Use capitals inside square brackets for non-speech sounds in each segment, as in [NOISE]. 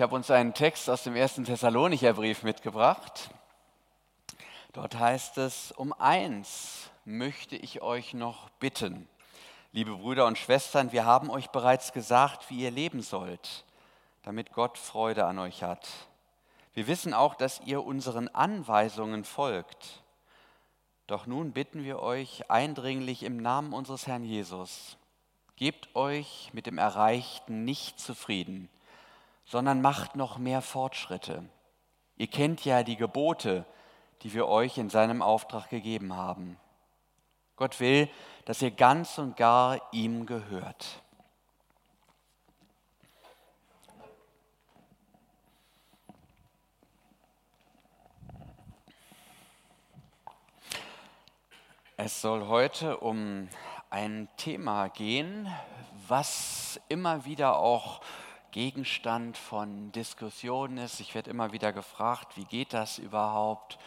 Ich habe uns einen Text aus dem ersten Thessalonicher Brief mitgebracht. Dort heißt es, um eins möchte ich euch noch bitten. Liebe Brüder und Schwestern, wir haben euch bereits gesagt, wie ihr leben sollt, damit Gott Freude an euch hat. Wir wissen auch, dass ihr unseren Anweisungen folgt. Doch nun bitten wir euch eindringlich im Namen unseres Herrn Jesus, gebt euch mit dem Erreichten nicht zufrieden sondern macht noch mehr Fortschritte. Ihr kennt ja die Gebote, die wir euch in seinem Auftrag gegeben haben. Gott will, dass ihr ganz und gar ihm gehört. Es soll heute um ein Thema gehen, was immer wieder auch Gegenstand von Diskussionen ist. Ich werde immer wieder gefragt, wie geht das überhaupt?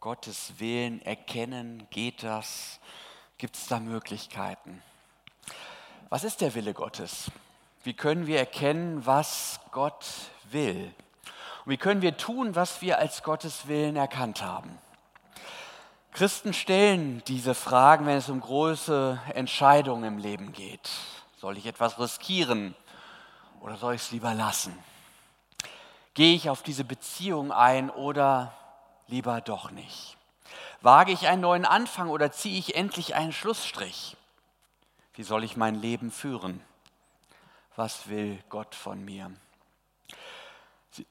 Gottes Willen erkennen, geht das? Gibt es da Möglichkeiten? Was ist der Wille Gottes? Wie können wir erkennen, was Gott will? Und wie können wir tun, was wir als Gottes Willen erkannt haben? Christen stellen diese Fragen, wenn es um große Entscheidungen im Leben geht. Soll ich etwas riskieren? Oder soll ich es lieber lassen? Gehe ich auf diese Beziehung ein oder lieber doch nicht? Wage ich einen neuen Anfang oder ziehe ich endlich einen Schlussstrich? Wie soll ich mein Leben führen? Was will Gott von mir? Sie,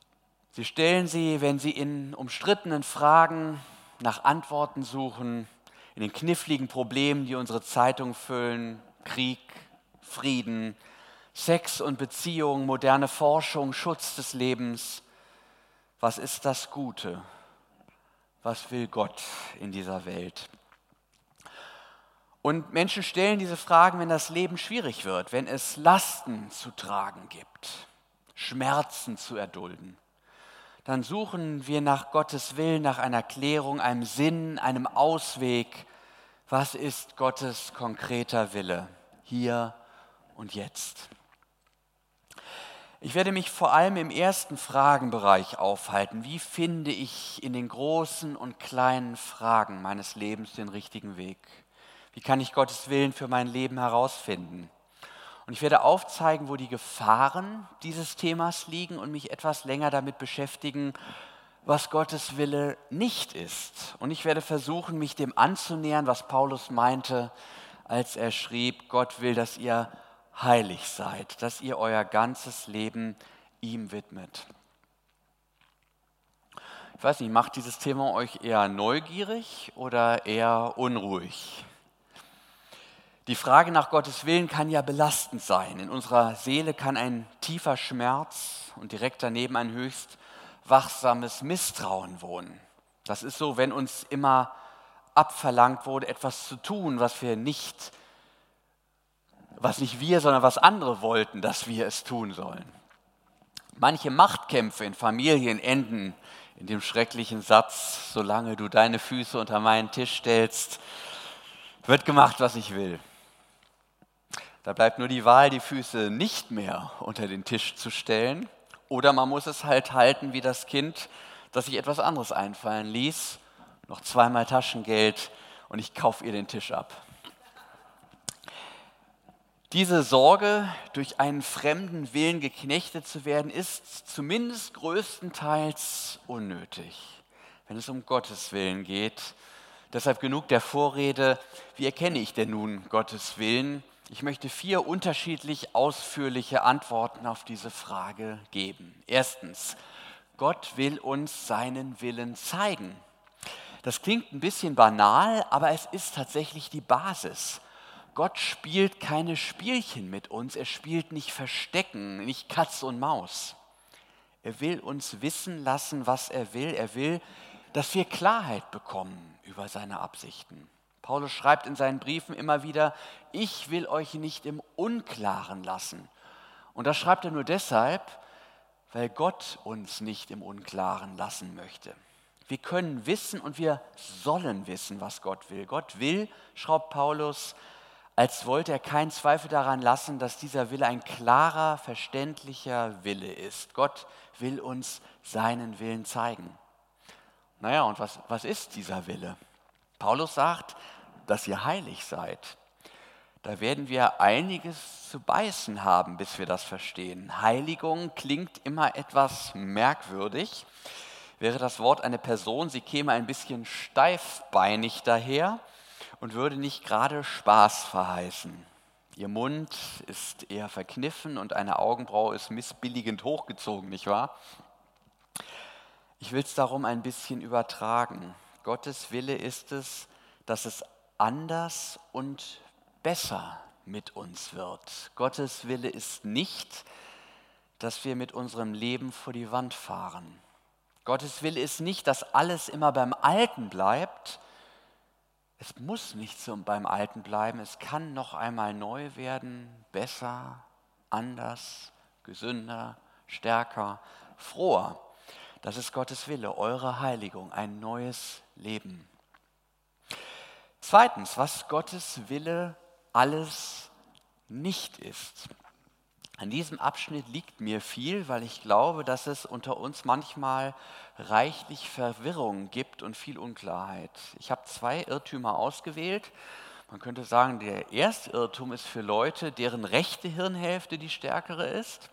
Sie stellen sie, wenn Sie in umstrittenen Fragen nach Antworten suchen, in den kniffligen Problemen, die unsere Zeitung füllen, Krieg, Frieden, Sex und Beziehung, moderne Forschung, Schutz des Lebens. Was ist das Gute? Was will Gott in dieser Welt? Und Menschen stellen diese Fragen, wenn das Leben schwierig wird, wenn es Lasten zu tragen gibt, Schmerzen zu erdulden. Dann suchen wir nach Gottes Willen, nach einer Klärung, einem Sinn, einem Ausweg. Was ist Gottes konkreter Wille hier und jetzt? Ich werde mich vor allem im ersten Fragenbereich aufhalten. Wie finde ich in den großen und kleinen Fragen meines Lebens den richtigen Weg? Wie kann ich Gottes Willen für mein Leben herausfinden? Und ich werde aufzeigen, wo die Gefahren dieses Themas liegen und mich etwas länger damit beschäftigen, was Gottes Wille nicht ist. Und ich werde versuchen, mich dem anzunähern, was Paulus meinte, als er schrieb, Gott will, dass ihr heilig seid, dass ihr euer ganzes Leben ihm widmet. Ich weiß nicht, macht dieses Thema euch eher neugierig oder eher unruhig? Die Frage nach Gottes Willen kann ja belastend sein. In unserer Seele kann ein tiefer Schmerz und direkt daneben ein höchst wachsames Misstrauen wohnen. Das ist so, wenn uns immer abverlangt wurde, etwas zu tun, was wir nicht was nicht wir, sondern was andere wollten, dass wir es tun sollen. Manche Machtkämpfe in Familien enden in dem schrecklichen Satz, solange du deine Füße unter meinen Tisch stellst, wird gemacht, was ich will. Da bleibt nur die Wahl, die Füße nicht mehr unter den Tisch zu stellen. Oder man muss es halt halten wie das Kind, das sich etwas anderes einfallen ließ. Noch zweimal Taschengeld und ich kaufe ihr den Tisch ab. Diese Sorge, durch einen fremden Willen geknechtet zu werden, ist zumindest größtenteils unnötig, wenn es um Gottes Willen geht. Deshalb genug der Vorrede, wie erkenne ich denn nun Gottes Willen? Ich möchte vier unterschiedlich ausführliche Antworten auf diese Frage geben. Erstens, Gott will uns seinen Willen zeigen. Das klingt ein bisschen banal, aber es ist tatsächlich die Basis. Gott spielt keine Spielchen mit uns, er spielt nicht Verstecken, nicht Katz und Maus. Er will uns wissen lassen, was er will. Er will, dass wir Klarheit bekommen über seine Absichten. Paulus schreibt in seinen Briefen immer wieder, ich will euch nicht im Unklaren lassen. Und das schreibt er nur deshalb, weil Gott uns nicht im Unklaren lassen möchte. Wir können wissen und wir sollen wissen, was Gott will. Gott will, schreibt Paulus, als wollte er keinen Zweifel daran lassen, dass dieser Wille ein klarer, verständlicher Wille ist. Gott will uns seinen Willen zeigen. Naja, und was, was ist dieser Wille? Paulus sagt, dass ihr heilig seid. Da werden wir einiges zu beißen haben, bis wir das verstehen. Heiligung klingt immer etwas merkwürdig. Wäre das Wort eine Person, sie käme ein bisschen steifbeinig daher und würde nicht gerade Spaß verheißen. Ihr Mund ist eher verkniffen und eine Augenbraue ist missbilligend hochgezogen, nicht wahr? Ich will es darum ein bisschen übertragen. Gottes Wille ist es, dass es anders und besser mit uns wird. Gottes Wille ist nicht, dass wir mit unserem Leben vor die Wand fahren. Gottes Wille ist nicht, dass alles immer beim Alten bleibt. Es muss nicht so beim Alten bleiben. Es kann noch einmal neu werden, besser, anders, gesünder, stärker, froher. Das ist Gottes Wille, eure Heiligung, ein neues Leben. Zweitens, was Gottes Wille alles nicht ist. An diesem Abschnitt liegt mir viel, weil ich glaube, dass es unter uns manchmal reichlich Verwirrung gibt und viel Unklarheit. Ich habe zwei Irrtümer ausgewählt. Man könnte sagen, der erste Irrtum ist für Leute, deren rechte Hirnhälfte die stärkere ist.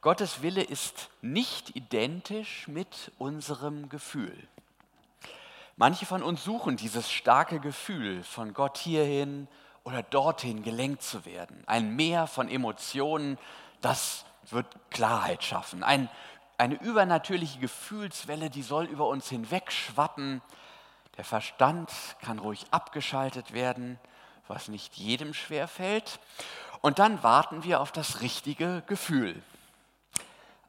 Gottes Wille ist nicht identisch mit unserem Gefühl. Manche von uns suchen dieses starke Gefühl, von Gott hierhin oder dorthin gelenkt zu werden. Ein Meer von Emotionen, das wird Klarheit schaffen. Ein, eine übernatürliche Gefühlswelle, die soll über uns hinwegschwappen. Der Verstand kann ruhig abgeschaltet werden, was nicht jedem schwer fällt. Und dann warten wir auf das richtige Gefühl.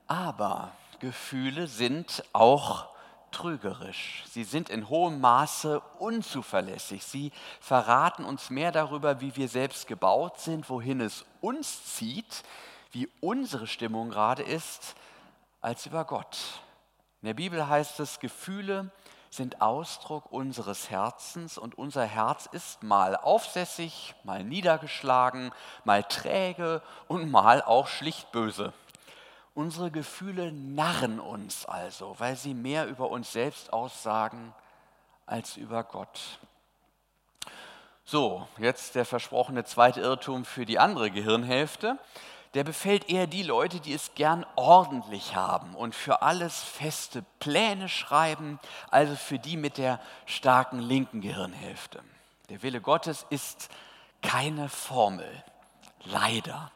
Aber Gefühle sind auch trügerisch. Sie sind in hohem Maße unzuverlässig. Sie verraten uns mehr darüber, wie wir selbst gebaut sind, wohin es uns zieht, wie unsere Stimmung gerade ist, als über Gott. In der Bibel heißt es, Gefühle sind Ausdruck unseres Herzens und unser Herz ist mal aufsässig, mal niedergeschlagen, mal träge und mal auch schlicht böse. Unsere Gefühle narren uns also, weil sie mehr über uns selbst aussagen als über Gott. So, jetzt der versprochene zweite Irrtum für die andere Gehirnhälfte. Der befällt eher die Leute, die es gern ordentlich haben und für alles feste Pläne schreiben, also für die mit der starken linken Gehirnhälfte. Der Wille Gottes ist keine Formel, leider.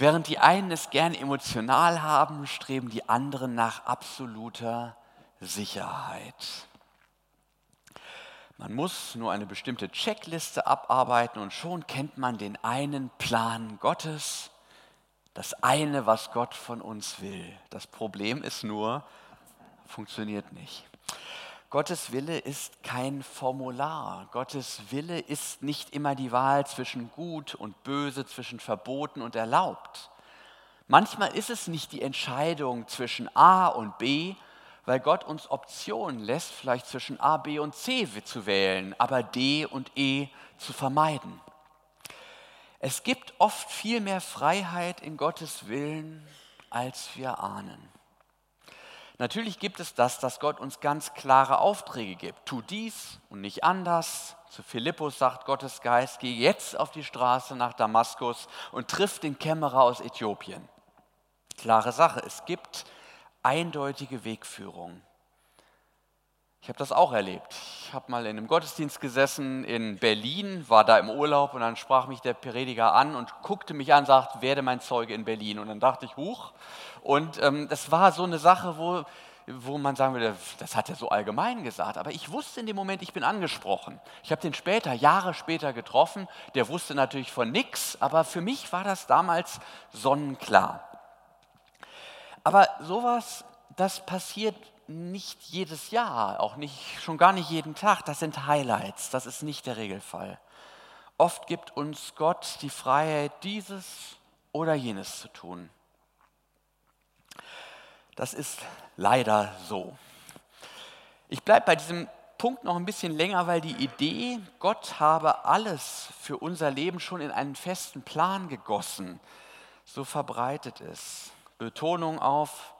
Während die einen es gern emotional haben, streben die anderen nach absoluter Sicherheit. Man muss nur eine bestimmte Checkliste abarbeiten und schon kennt man den einen Plan Gottes, das eine, was Gott von uns will. Das Problem ist nur, funktioniert nicht. Gottes Wille ist kein Formular. Gottes Wille ist nicht immer die Wahl zwischen gut und böse, zwischen verboten und erlaubt. Manchmal ist es nicht die Entscheidung zwischen A und B, weil Gott uns Optionen lässt, vielleicht zwischen A, B und C zu wählen, aber D und E zu vermeiden. Es gibt oft viel mehr Freiheit in Gottes Willen, als wir ahnen. Natürlich gibt es das, dass Gott uns ganz klare Aufträge gibt. Tu dies und nicht anders. Zu Philippus sagt Gottes Geist, geh jetzt auf die Straße nach Damaskus und triff den Kämmerer aus Äthiopien. Klare Sache, es gibt eindeutige Wegführung. Ich habe das auch erlebt. Ich habe mal in einem Gottesdienst gesessen in Berlin, war da im Urlaub und dann sprach mich der Prediger an und guckte mich an, und sagte, werde mein Zeuge in Berlin. Und dann dachte ich, huch, und ähm, das war so eine Sache, wo, wo man sagen würde, das hat er so allgemein gesagt. Aber ich wusste in dem Moment, ich bin angesprochen. Ich habe den später, Jahre später getroffen. Der wusste natürlich von nichts, aber für mich war das damals sonnenklar. Aber sowas, das passiert nicht jedes Jahr, auch nicht, schon gar nicht jeden Tag. Das sind Highlights, das ist nicht der Regelfall. Oft gibt uns Gott die Freiheit, dieses oder jenes zu tun. Das ist leider so. Ich bleibe bei diesem Punkt noch ein bisschen länger, weil die Idee, Gott habe alles für unser Leben schon in einen festen Plan gegossen, so verbreitet ist. Betonung auf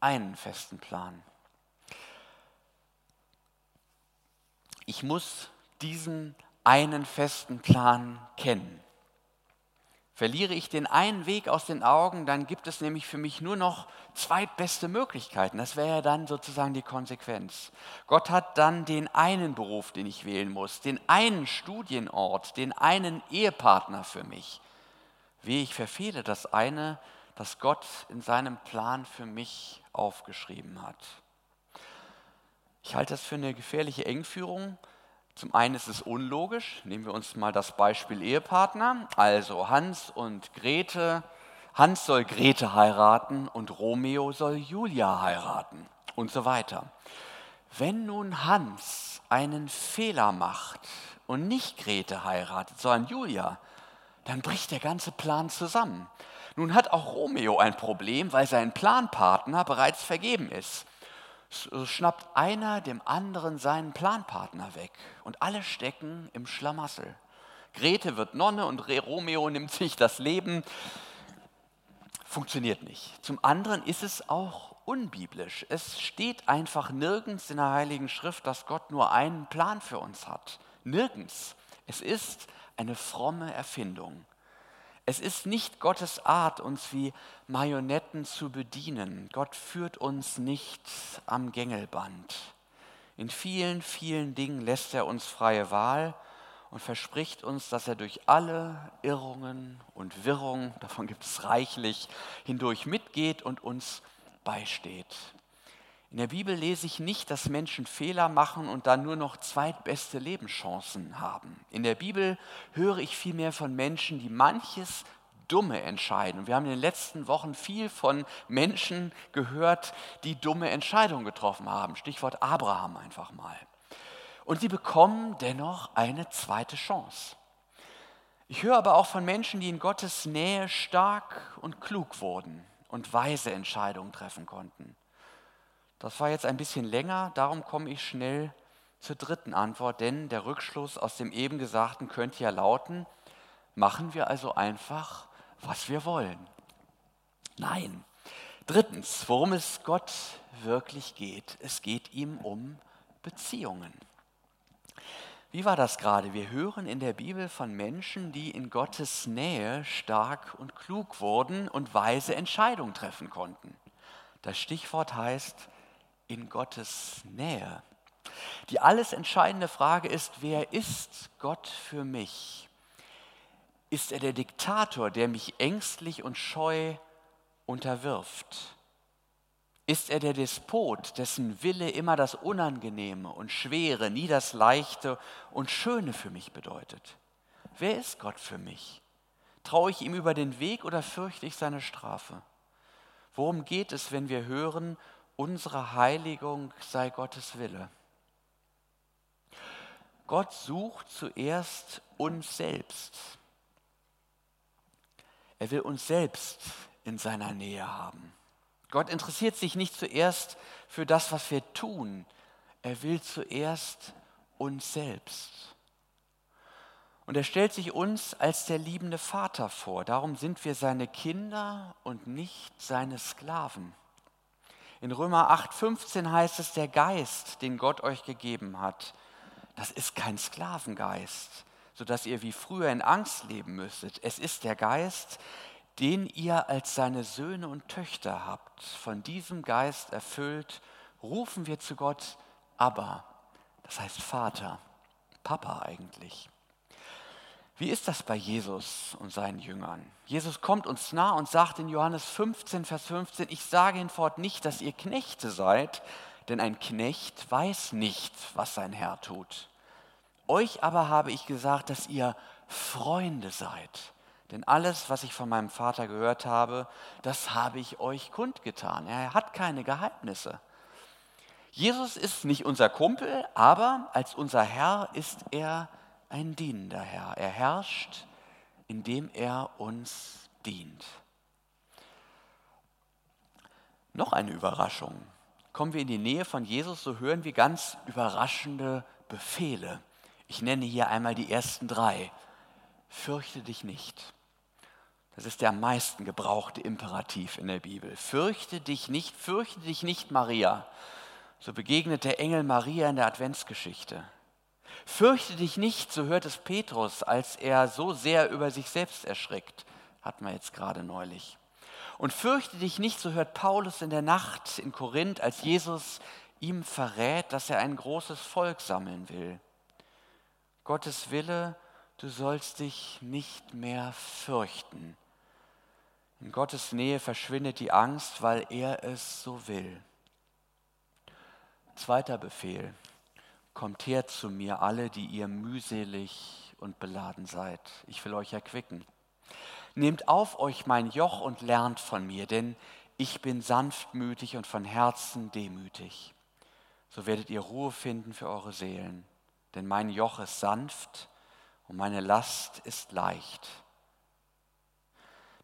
einen festen Plan. Ich muss diesen einen festen Plan kennen. Verliere ich den einen Weg aus den Augen, dann gibt es nämlich für mich nur noch zweitbeste Möglichkeiten. Das wäre ja dann sozusagen die Konsequenz. Gott hat dann den einen Beruf, den ich wählen muss, den einen Studienort, den einen Ehepartner für mich. Wie ich verfehle das eine, das Gott in seinem Plan für mich aufgeschrieben hat. Ich halte das für eine gefährliche Engführung, zum einen ist es unlogisch, nehmen wir uns mal das Beispiel Ehepartner, also Hans und Grete. Hans soll Grete heiraten und Romeo soll Julia heiraten und so weiter. Wenn nun Hans einen Fehler macht und nicht Grete heiratet, sondern Julia, dann bricht der ganze Plan zusammen. Nun hat auch Romeo ein Problem, weil sein Planpartner bereits vergeben ist so schnappt einer dem anderen seinen Planpartner weg und alle stecken im Schlamassel. Grete wird Nonne und Romeo nimmt sich das Leben. Funktioniert nicht. Zum anderen ist es auch unbiblisch. Es steht einfach nirgends in der Heiligen Schrift, dass Gott nur einen Plan für uns hat. Nirgends. Es ist eine fromme Erfindung. Es ist nicht Gottes Art, uns wie Marionetten zu bedienen. Gott führt uns nicht am Gängelband. In vielen, vielen Dingen lässt er uns freie Wahl und verspricht uns, dass er durch alle Irrungen und Wirrungen, [LAUGHS] davon gibt es reichlich, hindurch mitgeht und uns beisteht. In der Bibel lese ich nicht, dass Menschen Fehler machen und dann nur noch zweitbeste Lebenschancen haben. In der Bibel höre ich vielmehr von Menschen, die manches Dumme entscheiden. wir haben in den letzten Wochen viel von Menschen gehört, die dumme Entscheidungen getroffen haben. Stichwort Abraham einfach mal. Und sie bekommen dennoch eine zweite Chance. Ich höre aber auch von Menschen, die in Gottes Nähe stark und klug wurden und weise Entscheidungen treffen konnten. Das war jetzt ein bisschen länger, darum komme ich schnell zur dritten Antwort, denn der Rückschluss aus dem eben Gesagten könnte ja lauten, machen wir also einfach, was wir wollen. Nein. Drittens, worum es Gott wirklich geht. Es geht ihm um Beziehungen. Wie war das gerade? Wir hören in der Bibel von Menschen, die in Gottes Nähe stark und klug wurden und weise Entscheidungen treffen konnten. Das Stichwort heißt in Gottes Nähe. Die alles entscheidende Frage ist, wer ist Gott für mich? Ist er der Diktator, der mich ängstlich und scheu unterwirft? Ist er der Despot, dessen Wille immer das Unangenehme und Schwere, nie das Leichte und Schöne für mich bedeutet? Wer ist Gott für mich? Traue ich ihm über den Weg oder fürchte ich seine Strafe? Worum geht es, wenn wir hören, unsere Heiligung sei Gottes Wille. Gott sucht zuerst uns selbst. Er will uns selbst in seiner Nähe haben. Gott interessiert sich nicht zuerst für das, was wir tun. Er will zuerst uns selbst. Und er stellt sich uns als der liebende Vater vor. Darum sind wir seine Kinder und nicht seine Sklaven. In Römer 8:15 heißt es, der Geist, den Gott euch gegeben hat, das ist kein Sklavengeist, sodass ihr wie früher in Angst leben müsstet. Es ist der Geist, den ihr als seine Söhne und Töchter habt. Von diesem Geist erfüllt, rufen wir zu Gott, aber, das heißt Vater, Papa eigentlich. Wie ist das bei Jesus und seinen Jüngern? Jesus kommt uns nah und sagt in Johannes 15, Vers 15, ich sage hinfort nicht, dass ihr Knechte seid, denn ein Knecht weiß nicht, was sein Herr tut. Euch aber habe ich gesagt, dass ihr Freunde seid. Denn alles, was ich von meinem Vater gehört habe, das habe ich euch kundgetan. Er hat keine Geheimnisse. Jesus ist nicht unser Kumpel, aber als unser Herr ist er ein dienender Herr. Er herrscht, indem er uns dient. Noch eine Überraschung. kommen wir in die Nähe von Jesus, so hören wir ganz überraschende Befehle. Ich nenne hier einmal die ersten drei. Fürchte dich nicht. Das ist der am meisten gebrauchte Imperativ in der Bibel. Fürchte dich nicht, fürchte dich nicht, Maria. So begegnet der Engel Maria in der Adventsgeschichte. Fürchte dich nicht, so hört es Petrus, als er so sehr über sich selbst erschrickt. Hatten wir jetzt gerade neulich. Und fürchte dich nicht, so hört Paulus in der Nacht in Korinth, als Jesus ihm verrät, dass er ein großes Volk sammeln will. Gottes Wille, du sollst dich nicht mehr fürchten. In Gottes Nähe verschwindet die Angst, weil er es so will. Zweiter Befehl. Kommt her zu mir alle, die ihr mühselig und beladen seid. Ich will euch erquicken. Nehmt auf euch mein Joch und lernt von mir, denn ich bin sanftmütig und von Herzen demütig. So werdet ihr Ruhe finden für eure Seelen, denn mein Joch ist sanft und meine Last ist leicht.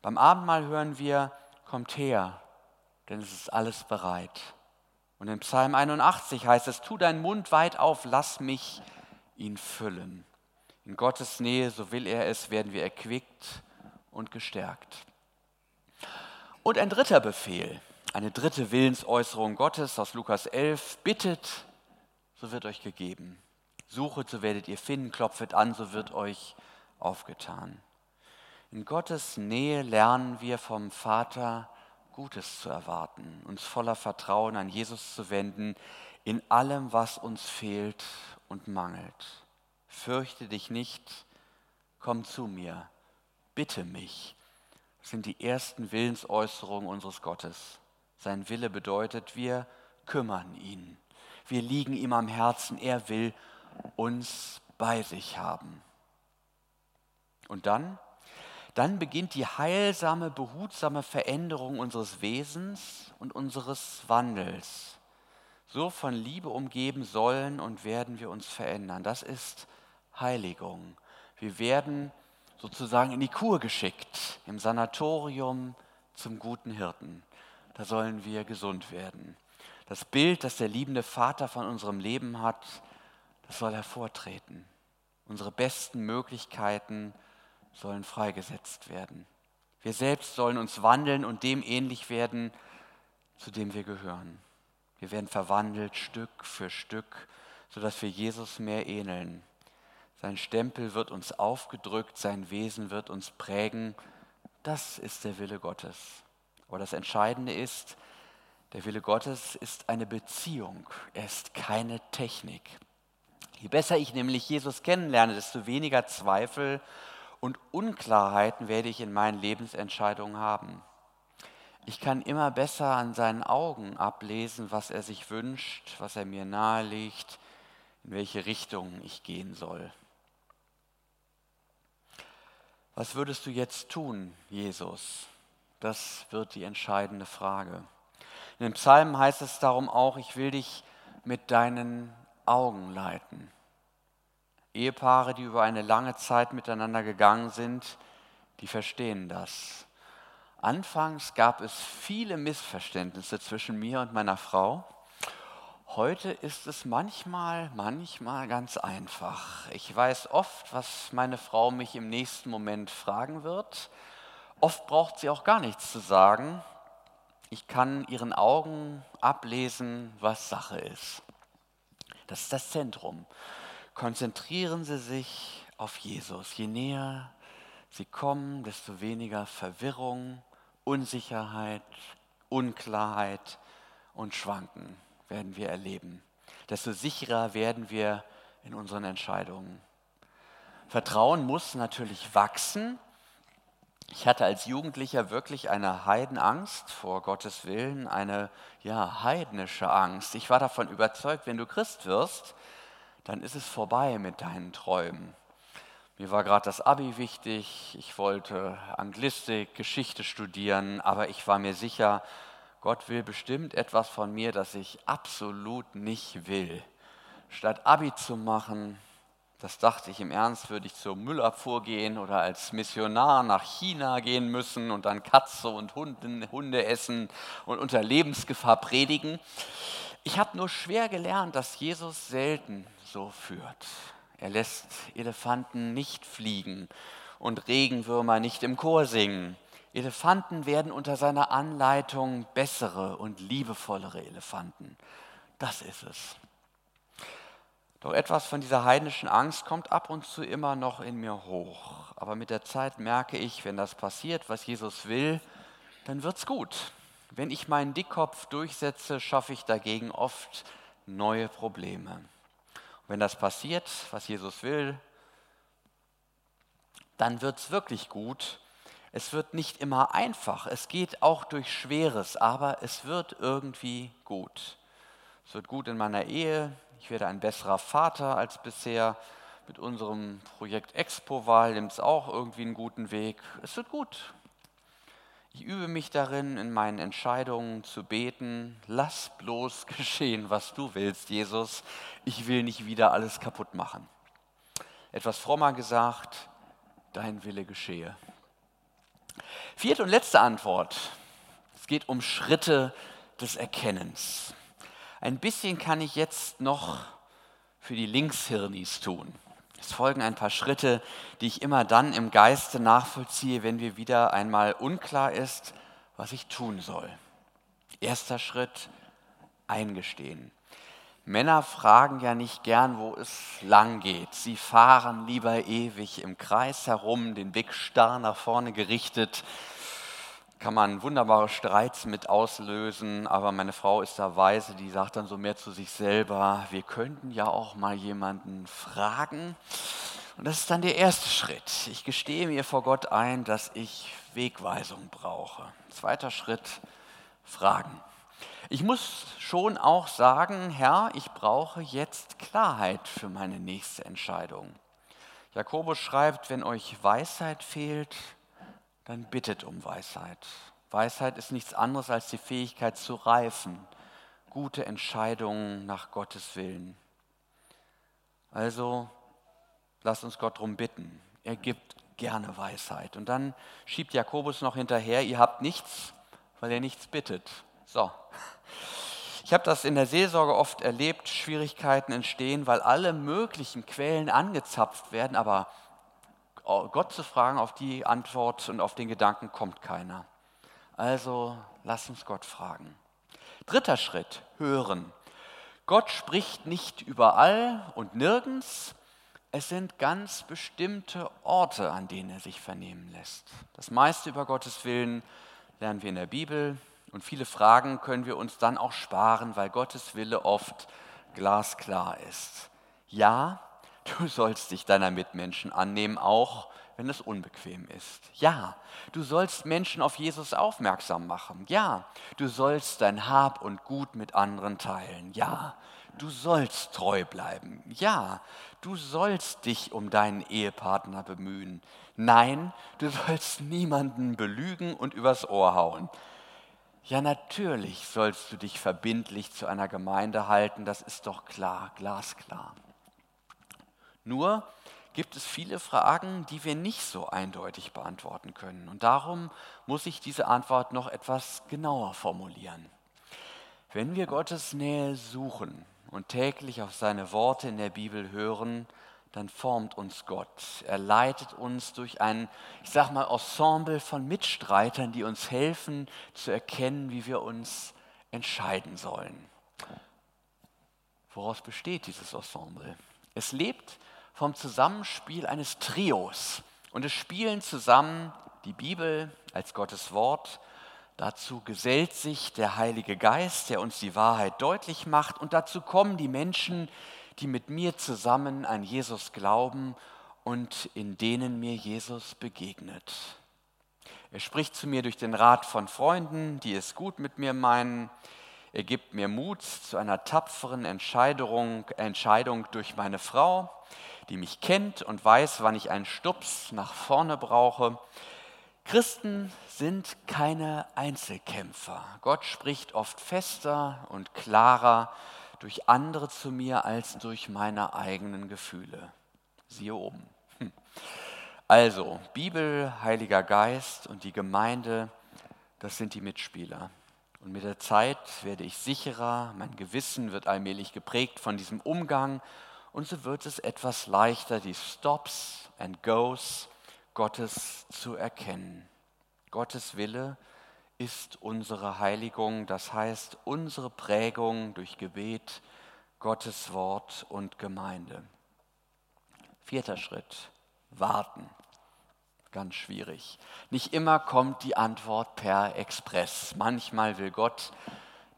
Beim Abendmahl hören wir, kommt her, denn es ist alles bereit. Und in Psalm 81 heißt es, tu deinen Mund weit auf, lass mich ihn füllen. In Gottes Nähe, so will er es, werden wir erquickt und gestärkt. Und ein dritter Befehl, eine dritte Willensäußerung Gottes aus Lukas 11, bittet, so wird euch gegeben. Suchet, so werdet ihr finden, klopfet an, so wird euch aufgetan. In Gottes Nähe lernen wir vom Vater, Gutes zu erwarten, uns voller Vertrauen an Jesus zu wenden, in allem, was uns fehlt und mangelt. Fürchte dich nicht, komm zu mir, bitte mich. Das sind die ersten Willensäußerungen unseres Gottes. Sein Wille bedeutet, wir kümmern ihn. Wir liegen ihm am Herzen. Er will uns bei sich haben. Und dann dann beginnt die heilsame, behutsame Veränderung unseres Wesens und unseres Wandels. So von Liebe umgeben sollen und werden wir uns verändern. Das ist Heiligung. Wir werden sozusagen in die Kur geschickt, im Sanatorium zum guten Hirten. Da sollen wir gesund werden. Das Bild, das der liebende Vater von unserem Leben hat, das soll hervortreten. Unsere besten Möglichkeiten sollen freigesetzt werden. Wir selbst sollen uns wandeln und dem ähnlich werden, zu dem wir gehören. Wir werden verwandelt Stück für Stück, sodass wir Jesus mehr ähneln. Sein Stempel wird uns aufgedrückt, sein Wesen wird uns prägen. Das ist der Wille Gottes. Aber das Entscheidende ist, der Wille Gottes ist eine Beziehung, er ist keine Technik. Je besser ich nämlich Jesus kennenlerne, desto weniger Zweifel und Unklarheiten werde ich in meinen Lebensentscheidungen haben. Ich kann immer besser an seinen Augen ablesen, was er sich wünscht, was er mir nahelegt, in welche Richtung ich gehen soll. Was würdest du jetzt tun, Jesus? Das wird die entscheidende Frage. In dem Psalm heißt es darum auch, ich will dich mit deinen Augen leiten. Ehepaare, die über eine lange Zeit miteinander gegangen sind, die verstehen das. Anfangs gab es viele Missverständnisse zwischen mir und meiner Frau. Heute ist es manchmal, manchmal ganz einfach. Ich weiß oft, was meine Frau mich im nächsten Moment fragen wird. Oft braucht sie auch gar nichts zu sagen. Ich kann ihren Augen ablesen, was Sache ist. Das ist das Zentrum konzentrieren Sie sich auf Jesus. Je näher Sie kommen, desto weniger Verwirrung, Unsicherheit, Unklarheit und Schwanken werden wir erleben. Desto sicherer werden wir in unseren Entscheidungen. Vertrauen muss natürlich wachsen. Ich hatte als Jugendlicher wirklich eine Heidenangst vor Gottes Willen, eine ja, heidnische Angst. Ich war davon überzeugt, wenn du Christ wirst, dann ist es vorbei mit deinen Träumen. Mir war gerade das Abi wichtig, ich wollte Anglistik, Geschichte studieren, aber ich war mir sicher, Gott will bestimmt etwas von mir, das ich absolut nicht will. Statt Abi zu machen, das dachte ich im Ernst, würde ich zur Müllabfuhr gehen oder als Missionar nach China gehen müssen und dann Katze und Hunde, Hunde essen und unter Lebensgefahr predigen. Ich habe nur schwer gelernt, dass Jesus selten so führt. Er lässt Elefanten nicht fliegen und Regenwürmer nicht im Chor singen. Elefanten werden unter seiner Anleitung bessere und liebevollere Elefanten. Das ist es. Doch etwas von dieser heidnischen Angst kommt ab und zu immer noch in mir hoch. Aber mit der Zeit merke ich, wenn das passiert, was Jesus will, dann wird's gut. Wenn ich meinen Dickkopf durchsetze, schaffe ich dagegen oft neue Probleme. Und wenn das passiert, was Jesus will, dann wird's wirklich gut. Es wird nicht immer einfach. Es geht auch durch Schweres, aber es wird irgendwie gut. Es wird gut in meiner Ehe, ich werde ein besserer Vater als bisher. Mit unserem Projekt Expo-Wahl nimmt es auch irgendwie einen guten Weg. Es wird gut. Ich übe mich darin, in meinen Entscheidungen zu beten. Lass bloß [LAUGHS] geschehen, was du willst, Jesus. Ich will nicht wieder alles kaputt machen. Etwas frommer gesagt, dein Wille geschehe. Vierte und letzte Antwort. Es geht um Schritte des Erkennens. Ein bisschen kann ich jetzt noch für die Linkshirnis tun. Es folgen ein paar Schritte, die ich immer dann im Geiste nachvollziehe, wenn mir wieder einmal unklar ist, was ich tun soll. Erster Schritt, eingestehen. Männer fragen ja nicht gern, wo es lang geht. Sie fahren lieber ewig im Kreis herum, den Blick starr nach vorne gerichtet, kann man wunderbare Streits mit auslösen, aber meine Frau ist da weise, die sagt dann so mehr zu sich selber, wir könnten ja auch mal jemanden fragen. Und das ist dann der erste Schritt. Ich gestehe mir vor Gott ein, dass ich Wegweisung brauche. Zweiter Schritt, fragen. Ich muss schon auch sagen, Herr, ich brauche jetzt Klarheit für meine nächste Entscheidung. Jakobus schreibt, wenn euch Weisheit fehlt, dann bittet um Weisheit. Weisheit ist nichts anderes als die Fähigkeit zu reifen, gute Entscheidungen nach Gottes Willen. Also lasst uns Gott darum bitten. Er gibt gerne Weisheit. Und dann schiebt Jakobus noch hinterher, ihr habt nichts, weil ihr nichts bittet. So. Ich habe das in der Seelsorge oft erlebt, Schwierigkeiten entstehen, weil alle möglichen Quellen angezapft werden, aber Gott zu fragen, auf die Antwort und auf den Gedanken kommt keiner. Also lass uns Gott fragen. Dritter Schritt, hören. Gott spricht nicht überall und nirgends. Es sind ganz bestimmte Orte, an denen er sich vernehmen lässt. Das meiste über Gottes Willen lernen wir in der Bibel und viele Fragen können wir uns dann auch sparen, weil Gottes Wille oft glasklar ist. Ja, Du sollst dich deiner Mitmenschen annehmen, auch wenn es unbequem ist. Ja, du sollst Menschen auf Jesus aufmerksam machen. Ja, du sollst dein Hab und Gut mit anderen teilen. Ja, du sollst treu bleiben. Ja, du sollst dich um deinen Ehepartner bemühen. Nein, du sollst niemanden belügen und übers Ohr hauen. Ja, natürlich sollst du dich verbindlich zu einer Gemeinde halten, das ist doch klar, glasklar. Nur gibt es viele Fragen, die wir nicht so eindeutig beantworten können. Und darum muss ich diese Antwort noch etwas genauer formulieren. Wenn wir Gottes Nähe suchen und täglich auf seine Worte in der Bibel hören, dann formt uns Gott. Er leitet uns durch ein, ich sag mal, Ensemble von Mitstreitern, die uns helfen zu erkennen, wie wir uns entscheiden sollen. Woraus besteht dieses Ensemble? Es lebt vom Zusammenspiel eines Trios. Und es spielen zusammen die Bibel als Gottes Wort. Dazu gesellt sich der Heilige Geist, der uns die Wahrheit deutlich macht. Und dazu kommen die Menschen, die mit mir zusammen an Jesus glauben und in denen mir Jesus begegnet. Er spricht zu mir durch den Rat von Freunden, die es gut mit mir meinen. Er gibt mir Mut zu einer tapferen Entscheidung, Entscheidung durch meine Frau die mich kennt und weiß, wann ich einen Stups nach vorne brauche. Christen sind keine Einzelkämpfer. Gott spricht oft fester und klarer durch andere zu mir als durch meine eigenen Gefühle. Siehe oben. Hm. Also, Bibel, Heiliger Geist und die Gemeinde, das sind die Mitspieler. Und mit der Zeit werde ich sicherer, mein Gewissen wird allmählich geprägt von diesem Umgang und so wird es etwas leichter, die Stops and Goes Gottes zu erkennen. Gottes Wille ist unsere Heiligung, das heißt unsere Prägung durch Gebet, Gottes Wort und Gemeinde. Vierter Schritt, warten. Ganz schwierig. Nicht immer kommt die Antwort per Express. Manchmal will Gott,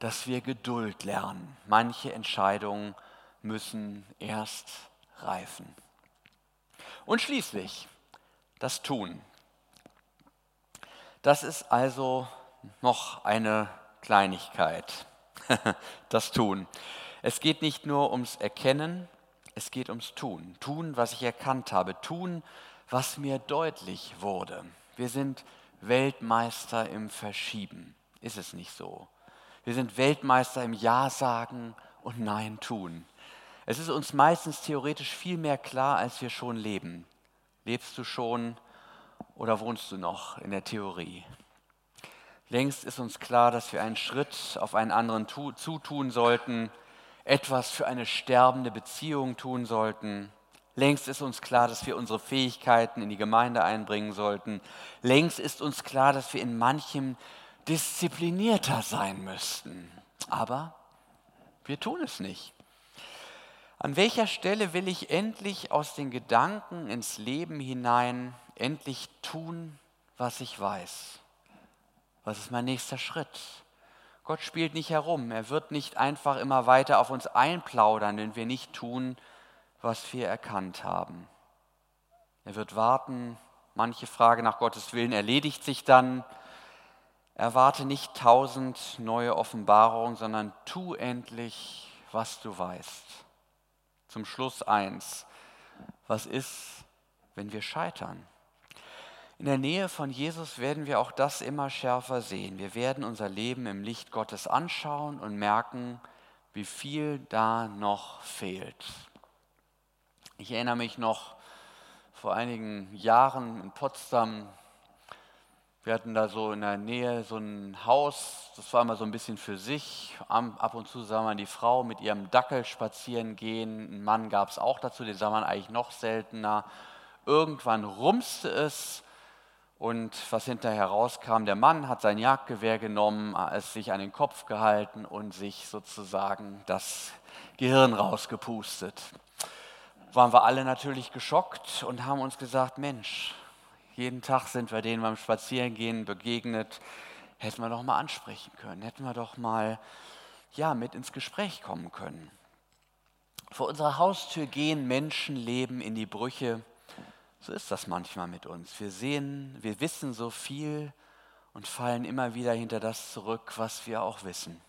dass wir Geduld lernen. Manche Entscheidungen müssen erst reifen. Und schließlich das Tun. Das ist also noch eine Kleinigkeit, [LAUGHS] das Tun. Es geht nicht nur ums Erkennen, es geht ums Tun. Tun, was ich erkannt habe. Tun, was mir deutlich wurde. Wir sind Weltmeister im Verschieben. Ist es nicht so? Wir sind Weltmeister im Ja sagen und Nein tun. Es ist uns meistens theoretisch viel mehr klar, als wir schon leben. Lebst du schon oder wohnst du noch in der Theorie? Längst ist uns klar, dass wir einen Schritt auf einen anderen zutun sollten, etwas für eine sterbende Beziehung tun sollten. Längst ist uns klar, dass wir unsere Fähigkeiten in die Gemeinde einbringen sollten. Längst ist uns klar, dass wir in manchem disziplinierter sein müssten. Aber wir tun es nicht. An welcher Stelle will ich endlich aus den Gedanken ins Leben hinein endlich tun, was ich weiß? Was ist mein nächster Schritt? Gott spielt nicht herum. Er wird nicht einfach immer weiter auf uns einplaudern, wenn wir nicht tun, was wir erkannt haben. Er wird warten. Manche Frage nach Gottes Willen erledigt sich dann. Erwarte nicht tausend neue Offenbarungen, sondern tu endlich, was du weißt. Zum Schluss eins. Was ist, wenn wir scheitern? In der Nähe von Jesus werden wir auch das immer schärfer sehen. Wir werden unser Leben im Licht Gottes anschauen und merken, wie viel da noch fehlt. Ich erinnere mich noch vor einigen Jahren in Potsdam, wir hatten da so in der Nähe so ein Haus, das war immer so ein bisschen für sich. Ab und zu sah man die Frau mit ihrem Dackel spazieren gehen. Einen Mann gab es auch dazu, den sah man eigentlich noch seltener. Irgendwann rumste es und was hinterher rauskam, der Mann hat sein Jagdgewehr genommen, es sich an den Kopf gehalten und sich sozusagen das Gehirn rausgepustet. Waren wir alle natürlich geschockt und haben uns gesagt, Mensch, jeden Tag sind wir denen beim Spazierengehen begegnet, hätten wir doch mal ansprechen können, hätten wir doch mal ja, mit ins Gespräch kommen können. Vor unserer Haustür gehen Menschenleben in die Brüche so ist das manchmal mit uns. Wir sehen, wir wissen so viel und fallen immer wieder hinter das zurück, was wir auch wissen.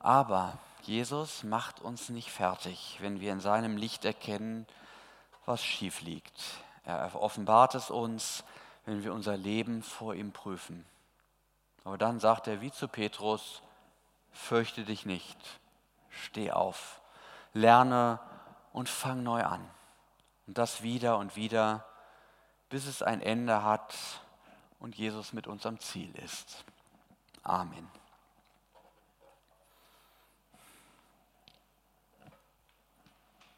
Aber Jesus macht uns nicht fertig, wenn wir in seinem Licht erkennen, was schief liegt. Er offenbart es uns, wenn wir unser Leben vor ihm prüfen. Aber dann sagt er wie zu Petrus, fürchte dich nicht, steh auf, lerne und fang neu an. Und das wieder und wieder, bis es ein Ende hat und Jesus mit uns am Ziel ist. Amen.